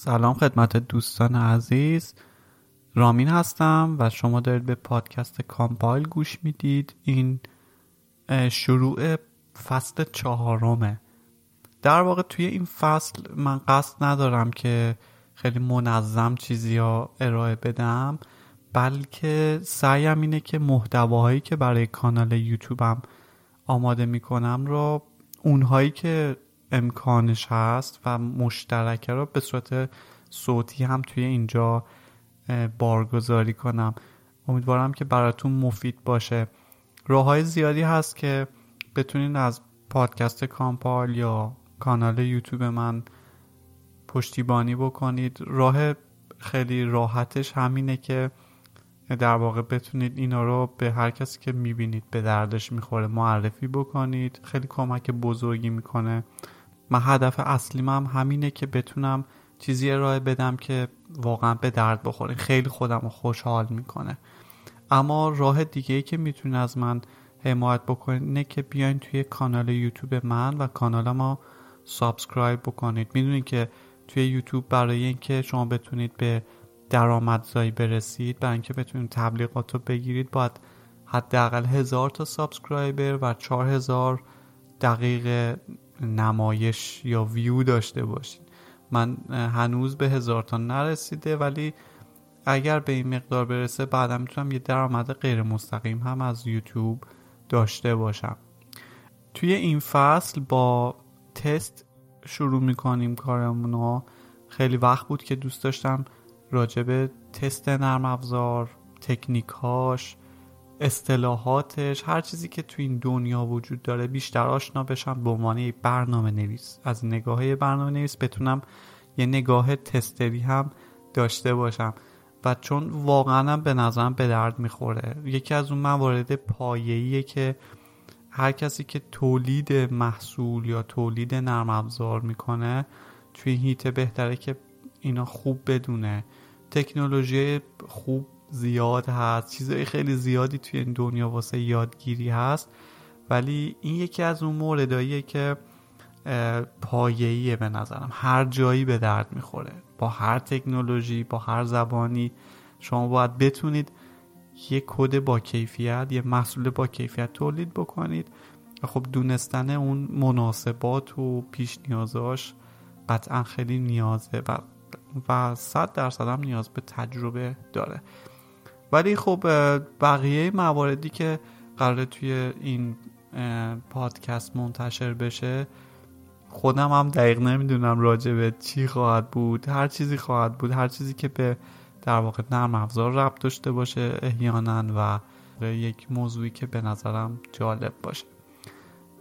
سلام خدمت دوستان عزیز. رامین هستم و شما دارید به پادکست کامپایل گوش می‌دید. این شروع فصل چهارمه. در واقع توی این فصل من قصد ندارم که خیلی منظم چیزی ها ارائه بدم بلکه سعیم اینه که محتواهایی که برای کانال یوتیوبم آماده می‌کنم رو اونهایی که امکانش هست و مشترکه رو به صورت صوتی هم توی اینجا بارگذاری کنم. امیدوارم که براتون مفید باشه. راه های زیادی هست که بتونین از پادکست کامپال یا کانال یوتیوب من پشتیبانی بکنید. راه خیلی راحتش همینه که در واقع بتونید اینا رو به هر کسی که می‌بینید به دردش می‌خوره معرفی بکنید. خیلی کمک بزرگی می‌کنه. من هدف اصلیم هم همینه که بتونم چیزی ارائه بدم که واقعا به درد بخوره. خیلی خودم رو خوشحال می‌کنه. اما راه دیگه ای که می‌تونید از من حمایت بکنید اینه که بیاین توی کانال یوتیوب من و کانال ما subscribe بکنید. می‌دونید که توی یوتیوب برای اینکه شما بتونید به درآمدزایی برسید برای اینکه بتونید تبلیغات رو بگیرید باید حداقل هزار تا subscriber و چهار هزار دقیقه نمایش یا ویو داشته باشید من هنوز به هزار تا نرسیده ولی اگر به این مقدار برسه بعدا می‌تونم یه درآمد غیر مستقیم هم از یوتیوب داشته باشم. توی این فصل با تست شروع می‌کنیم کارمون خیلی وقت بود که دوست داشتم راجب تست نرم افزار تکنیکاش اصطلاحاتش هر چیزی که تو این دنیا وجود داره بیشتر آشنا بشم به عنوان برنامه نویس از نگاه برنامه نویس بتونم یه نگاه تستری هم داشته باشم و چون واقعا به نظرم به درد می‌خوره. یکی از اون موارد پایه‌ایه که هر کسی که تولید محصول یا تولید نرم افزار می‌کنه توی هیته بهتره که اینا خوب بدونه. تکنولوژی خوب زیاد هست. چیزهای خیلی زیادی توی این دنیا واسه یادگیری هست. ولی این یکی از اون موردهاییه که پایه‌ایه به نظرم. هر جایی به درد می‌خوره. با هر تکنولوژی با هر زبانی. شما باید بتونید یه کد با کیفیت یه محصول با کیفیت تولید بکنید. و خب دونستن اون مناسبات و پیش نیازاش قطعا خیلی نیازه و و صد درصد هم نیاز به تجربه داره. ولی خب بقیه مواردی که قراره توی این پادکست منتشر بشه خودم هم دقیق نمی‌دونم راجع به چی خواهد بود هر چیزی خواهد بود هر چیزی که به در واقع نرم افزار ربط داشته باشه احیانا و یک موضوعی که به نظرم جالب باشه.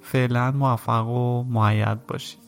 فعلا موفق و معید باشید.